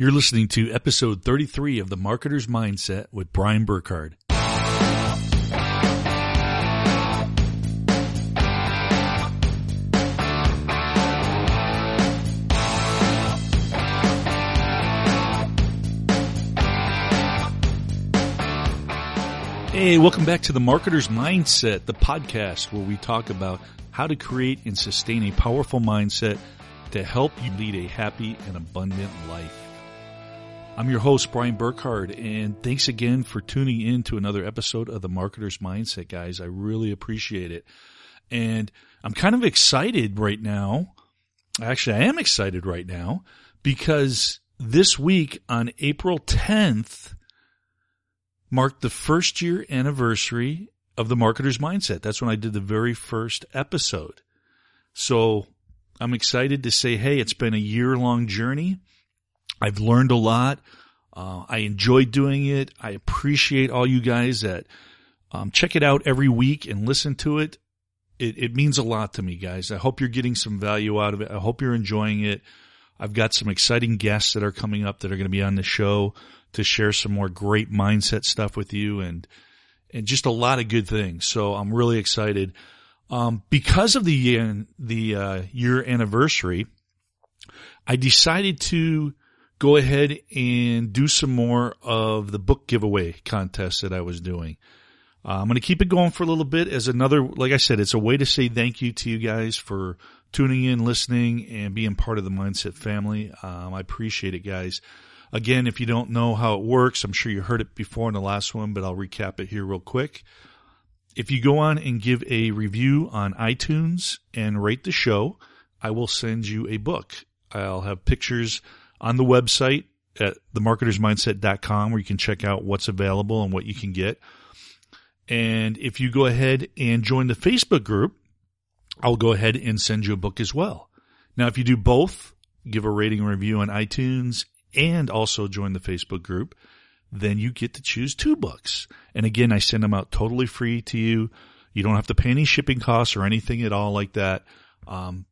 You're listening to episode 33 of The Marketer's Mindset with Brian Burkhard. Hey, welcome back to the Marketer's Mindset, the podcast where we talk about how to create and sustain a powerful mindset to help you lead a happy and abundant life. I'm your host, Brian Burkhard, and thanks again for tuning in to another episode of the Marketer's Mindset, guys. I really appreciate it. And I'm kind of excited right now. Actually, I am excited right now because this week on April 10th, marked the first year anniversary of the marketer's mindset. That's when I did the very first episode. So I'm excited to say, hey, it's been a year long journey. I've learned a lot. Uh, I enjoy doing it. I appreciate all you guys that um, check it out every week and listen to it. it. It means a lot to me, guys. I hope you're getting some value out of it. I hope you're enjoying it. I've got some exciting guests that are coming up that are going to be on the show to share some more great mindset stuff with you and and just a lot of good things. So I'm really excited. Um, because of the the uh, year anniversary, I decided to go ahead and do some more of the book giveaway contest that I was doing. Uh, I'm going to keep it going for a little bit as another, like I said, it's a way to say thank you to you guys for tuning in, listening, and being part of the Mindset family. Um, I appreciate it, guys. Again, if you don't know how it works, I'm sure you heard it before in the last one, but I'll recap it here real quick. If you go on and give a review on iTunes and rate the show, I will send you a book. I'll have pictures on the website at themarketersmindset.com where you can check out what's available and what you can get. And if you go ahead and join the Facebook group, I'll go ahead and send you a book as well. Now, if you do both, give a rating and review on iTunes and also join the Facebook group, then you get to choose two books. And again, I send them out totally free to you. You don't have to pay any shipping costs or anything at all like that. Um,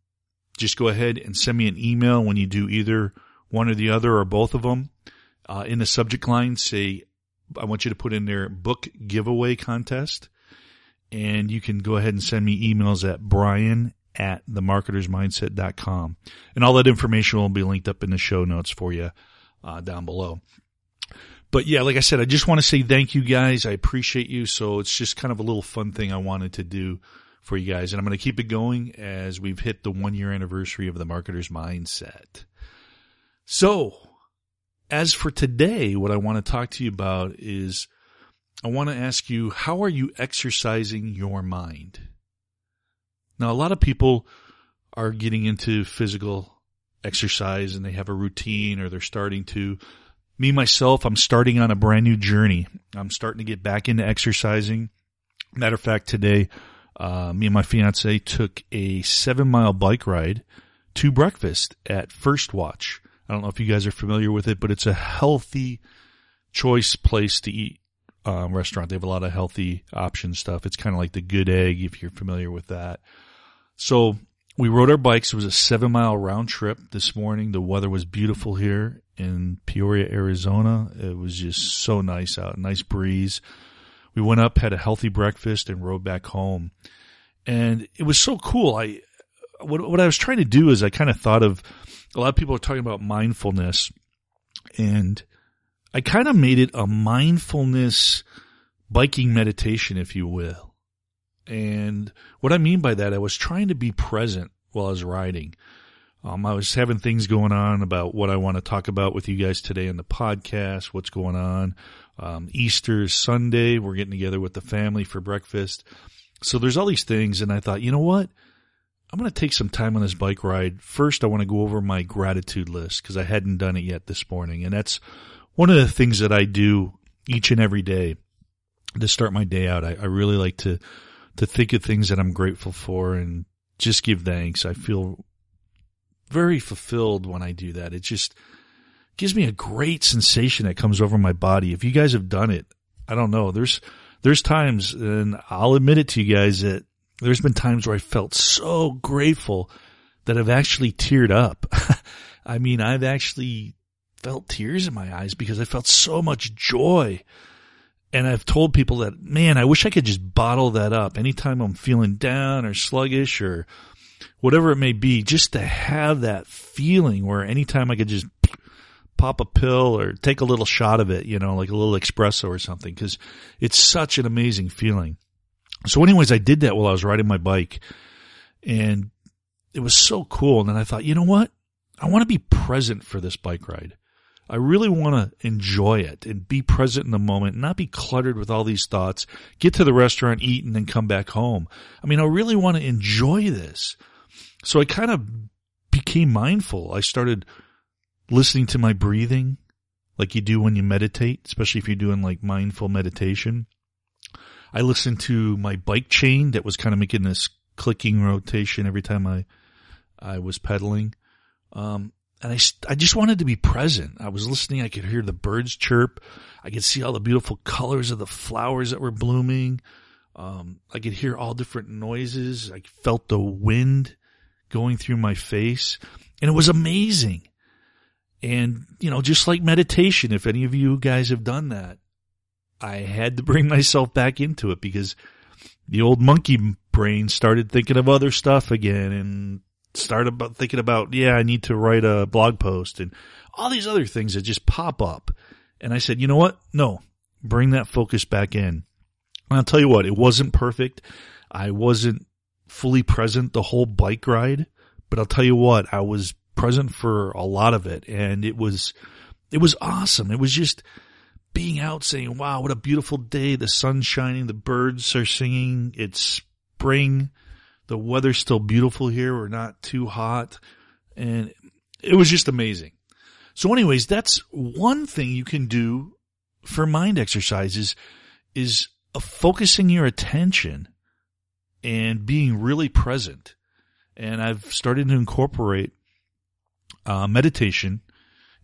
just go ahead and send me an email when you do either one or the other or both of them. Uh, in the subject line, say, I want you to put in there book giveaway contest. And you can go ahead and send me emails at brian at themarketersmindset.com. And all that information will be linked up in the show notes for you uh, down below. But yeah, like I said, I just want to say thank you guys. I appreciate you. So it's just kind of a little fun thing I wanted to do for you guys. And I'm going to keep it going as we've hit the one year anniversary of the marketer's mindset. So as for today, what I want to talk to you about is I want to ask you, how are you exercising your mind? Now, a lot of people are getting into physical exercise and they have a routine or they're starting to. Me, myself, I'm starting on a brand new journey. I'm starting to get back into exercising. Matter of fact, today, uh, me and my fiance took a seven mile bike ride to breakfast at First Watch. I don't know if you guys are familiar with it, but it's a healthy choice place to eat um, restaurant. They have a lot of healthy option stuff. It's kind of like the Good Egg, if you're familiar with that. So we rode our bikes. It was a seven mile round trip this morning. The weather was beautiful here in Peoria, Arizona. It was just so nice out, nice breeze. We went up, had a healthy breakfast and rode back home. And it was so cool. I, what, what I was trying to do is I kind of thought of a lot of people are talking about mindfulness and I kind of made it a mindfulness biking meditation, if you will. And what I mean by that, I was trying to be present while I was riding. Um, I was having things going on about what I want to talk about with you guys today in the podcast, what's going on. Um, Easter Sunday, we're getting together with the family for breakfast. So there's all these things. And I thought, you know what? I'm going to take some time on this bike ride. First, I want to go over my gratitude list because I hadn't done it yet this morning. And that's one of the things that I do each and every day to start my day out. I, I really like to to think of things that I'm grateful for and just give thanks. I feel very fulfilled when I do that. It just gives me a great sensation that comes over my body. If you guys have done it, I don't know. There's there's times and I'll admit it to you guys that there's been times where I felt so grateful that I've actually teared up. I mean, I've actually felt tears in my eyes because I felt so much joy. And I've told people that, man, I wish I could just bottle that up anytime I'm feeling down or sluggish or whatever it may be, just to have that feeling where anytime I could just pop a pill or take a little shot of it, you know, like a little espresso or something, because it's such an amazing feeling. So anyways, I did that while I was riding my bike and it was so cool. And then I thought, you know what? I want to be present for this bike ride. I really want to enjoy it and be present in the moment, not be cluttered with all these thoughts, get to the restaurant, eat, and then come back home. I mean, I really want to enjoy this. So I kind of became mindful. I started listening to my breathing like you do when you meditate, especially if you're doing like mindful meditation. I listened to my bike chain that was kind of making this clicking rotation every time I, I was pedaling. Um, and I, I just wanted to be present. I was listening. I could hear the birds chirp. I could see all the beautiful colors of the flowers that were blooming. Um, I could hear all different noises. I felt the wind going through my face and it was amazing. And, you know, just like meditation, if any of you guys have done that, I had to bring myself back into it because the old monkey brain started thinking of other stuff again and started about thinking about, yeah, I need to write a blog post and all these other things that just pop up. And I said, you know what? No, bring that focus back in. And I'll tell you what, it wasn't perfect. I wasn't fully present the whole bike ride, but I'll tell you what, I was present for a lot of it and it was, it was awesome. It was just being out saying, wow, what a beautiful day. The sun's shining. The birds are singing. It's spring. The weather's still beautiful here. We're not too hot. And it was just amazing. So anyways, that's one thing you can do for mind exercises is focusing your attention and being really present. And I've started to incorporate uh, meditation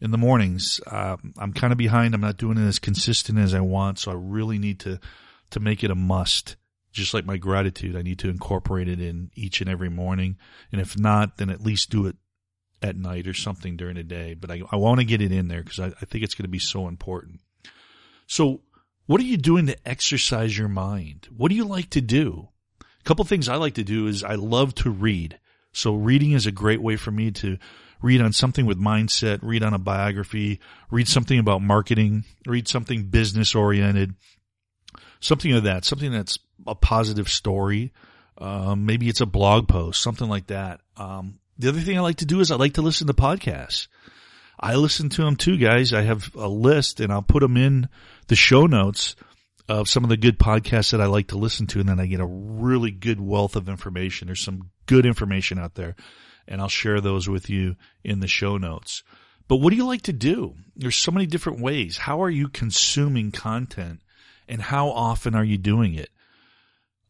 in the mornings. Uh, I'm kind of behind. I'm not doing it as consistent as I want, so I really need to to make it a must. Just like my gratitude, I need to incorporate it in each and every morning. And if not, then at least do it at night or something during the day. But I, I want to get it in there because I, I think it's going to be so important. So, what are you doing to exercise your mind? What do you like to do? A couple things I like to do is I love to read. So reading is a great way for me to read on something with mindset, read on a biography, read something about marketing, read something business oriented, something of that, something that's a positive story. Um, maybe it's a blog post, something like that. Um, the other thing I like to do is I like to listen to podcasts. I listen to them too, guys. I have a list and I'll put them in the show notes of some of the good podcasts that I like to listen to, and then I get a really good wealth of information. There's some good information out there, and I'll share those with you in the show notes. But what do you like to do? There's so many different ways. How are you consuming content, and how often are you doing it?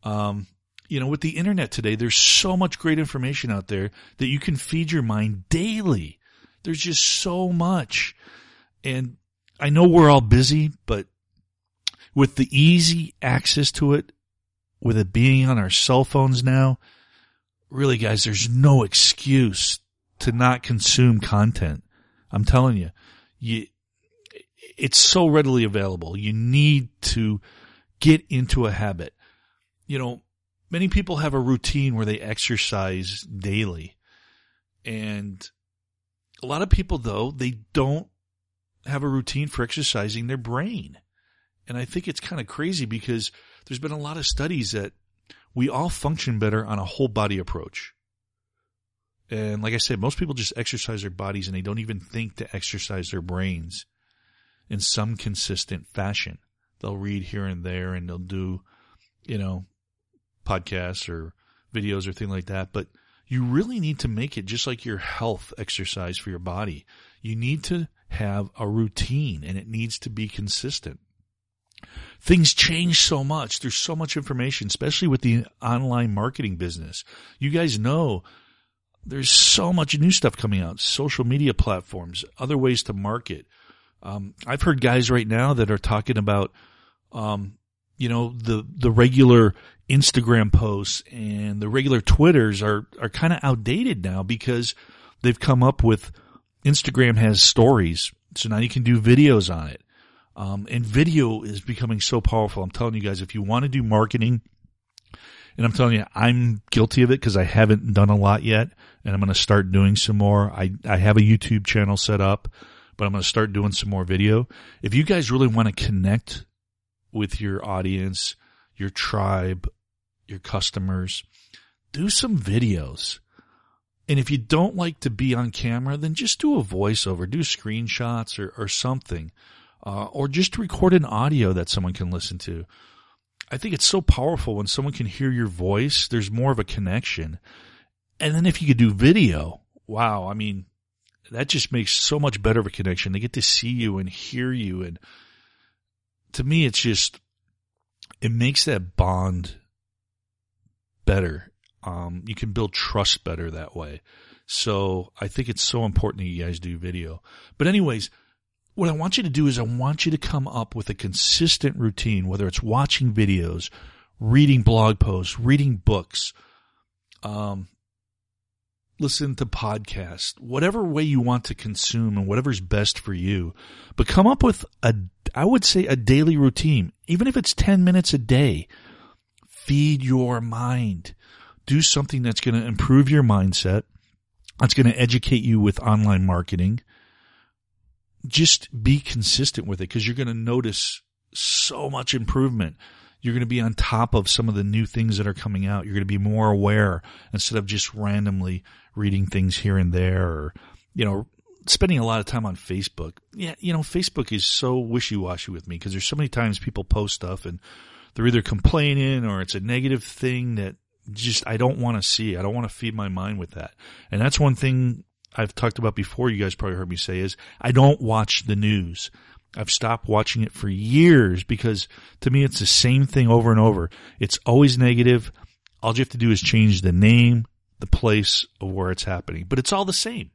Um, you know, with the internet today, there's so much great information out there that you can feed your mind daily. There's just so much. And I know we're all busy, but with the easy access to it, with it being on our cell phones now, really guys, there's no excuse to not consume content. I'm telling you, you, it's so readily available. You need to get into a habit. You know, many people have a routine where they exercise daily. And a lot of people though, they don't have a routine for exercising their brain. And I think it's kind of crazy because there's been a lot of studies that we all function better on a whole body approach. And like I said, most people just exercise their bodies and they don't even think to exercise their brains in some consistent fashion. They'll read here and there and they'll do, you know, podcasts or videos or things like that. But you really need to make it just like your health exercise for your body. You need to have a routine and it needs to be consistent things change so much. There's so much information, especially with the online marketing business. You guys know there's so much new stuff coming out, social media platforms, other ways to market. Um, I've heard guys right now that are talking about, um, you know, the, the regular Instagram posts and the regular Twitters are, are kind of outdated now because they've come up with Instagram has stories So now you can do videos on it. Um, and video is becoming so powerful. I'm telling you guys, if you want to do marketing, and I'm telling you, I'm guilty of it because I haven't done a lot yet, and I'm going to start doing some more. I, I have a YouTube channel set up, but I'm going to start doing some more video. If you guys really want to connect with your audience, your tribe, your customers, do some videos. And if you don't like to be on camera, then just do a voiceover, do screenshots or, or something, uh, or just to record an audio that someone can listen to. I think it's so powerful when someone can hear your voice. There's more of a connection. And then if you could do video, wow, I mean, that just makes so much better of a connection. They get to see you and hear you. And to me, it's just, it makes that bond better. Um, you can build trust better that way. So I think it's so important that you guys do video. But anyways, what I want you to do is I want you to come up with a consistent routine, whether it's watching videos, reading blog posts, reading books, um, listen to podcasts, whatever way you want to consume and whatever's best for you. But come up with a, I would say a daily routine, even if it's 10 minutes a day. Feed your mind. Do something that's going to improve your mindset. That's going to educate you with online marketing just be consistent with it because you're going to notice so much improvement. You're going to be on top of some of the new things that are coming out. You're going to be more aware instead of just randomly reading things here and there or, you know, spending a lot of time on Facebook. Yeah, you know, Facebook is so wishy-washy with me because there's so many times people post stuff and they're either complaining or it's a negative thing that just I don't want to see. I don't want to feed my mind with that. And that's one thing I've talked about before, you guys probably heard me say is I don't watch the news. I've stopped watching it for years because to me it's the same thing over and over. It's always negative. All you have to do is change the name, the place of where it's happening, but it's all the same.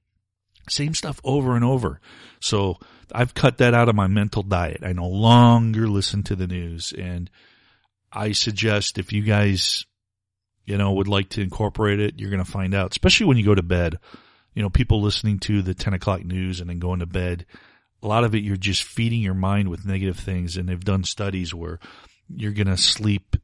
Same stuff over and over. So I've cut that out of my mental diet. I no longer listen to the news and I suggest if you guys, you know, would like to incorporate it, you're going to find out, especially when you go to bed you know, people listening to the 10 o'clock news and then going to bed, a lot of it you're just feeding your mind with negative things. And they've done studies where you're going to sleep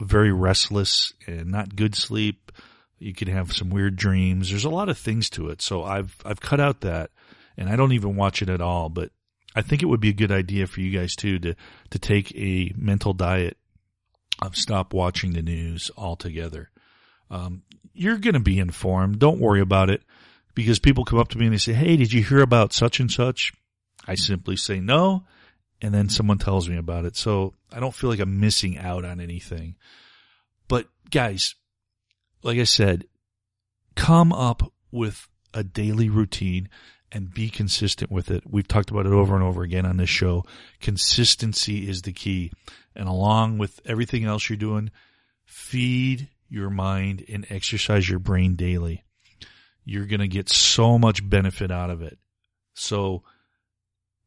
very restless and not good sleep. You can have some weird dreams. There's a lot of things to it. So I've, I've cut out that and I don't even watch it at all, but I think it would be a good idea for you guys too to, to take a mental diet of stop watching the news altogether. Um, you're going to be informed. Don't worry about it because people come up to me and they say, Hey, did you hear about such and such? I simply say no. And then someone tells me about it. So I don't feel like I'm missing out on anything. But guys, like I said, come up with a daily routine and be consistent with it. We've talked about it over and over again on this show. Consistency is the key. And along with everything else you're doing, feed your mind and exercise your brain daily. You're going to get so much benefit out of it. So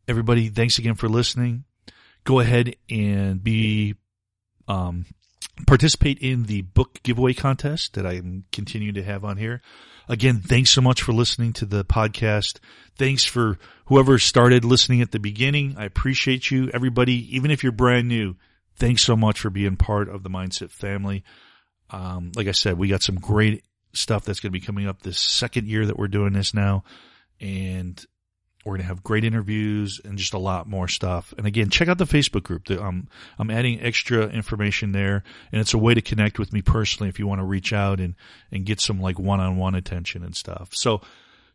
everybody, thanks again for listening. Go ahead and be, um, participate in the book giveaway contest that I'm continuing to have on here. Again, thanks so much for listening to the podcast. Thanks for whoever started listening at the beginning. I appreciate you. Everybody, even if you're brand new, thanks so much for being part of the Mindset family. Um, like I said, we got some great stuff that's going to be coming up this second year that we're doing this now. And we're going to have great interviews and just a lot more stuff. And again, check out the Facebook group. The, um, I'm adding extra information there and it's a way to connect with me personally if you want to reach out and, and get some like one-on-one attention and stuff. So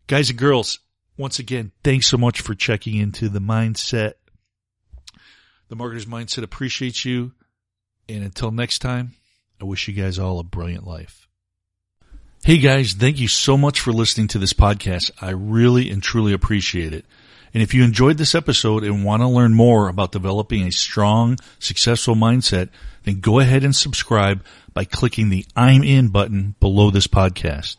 guys and girls, once again, thanks so much for checking into the mindset. The marketer's mindset appreciates you. And until next time, I wish you guys all a brilliant life. Hey guys, thank you so much for listening to this podcast. I really and truly appreciate it. And if you enjoyed this episode and want to learn more about developing a strong, successful mindset, then go ahead and subscribe by clicking the I'm in button below this podcast.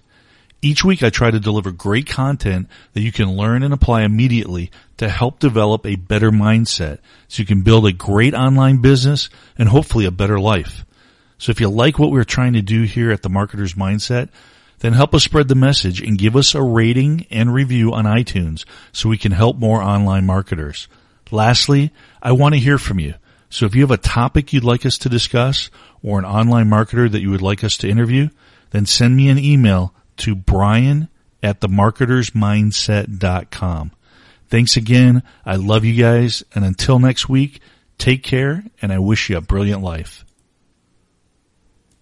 Each week I try to deliver great content that you can learn and apply immediately to help develop a better mindset so you can build a great online business and hopefully a better life. So if you like what we're trying to do here at the Marketer's Mindset, then help us spread the message and give us a rating and review on iTunes so we can help more online marketers. Lastly, I want to hear from you. So if you have a topic you'd like us to discuss or an online marketer that you would like us to interview, then send me an email to brian at themarketersmindset.com. Thanks again. I love you guys. And until next week, take care and I wish you a brilliant life.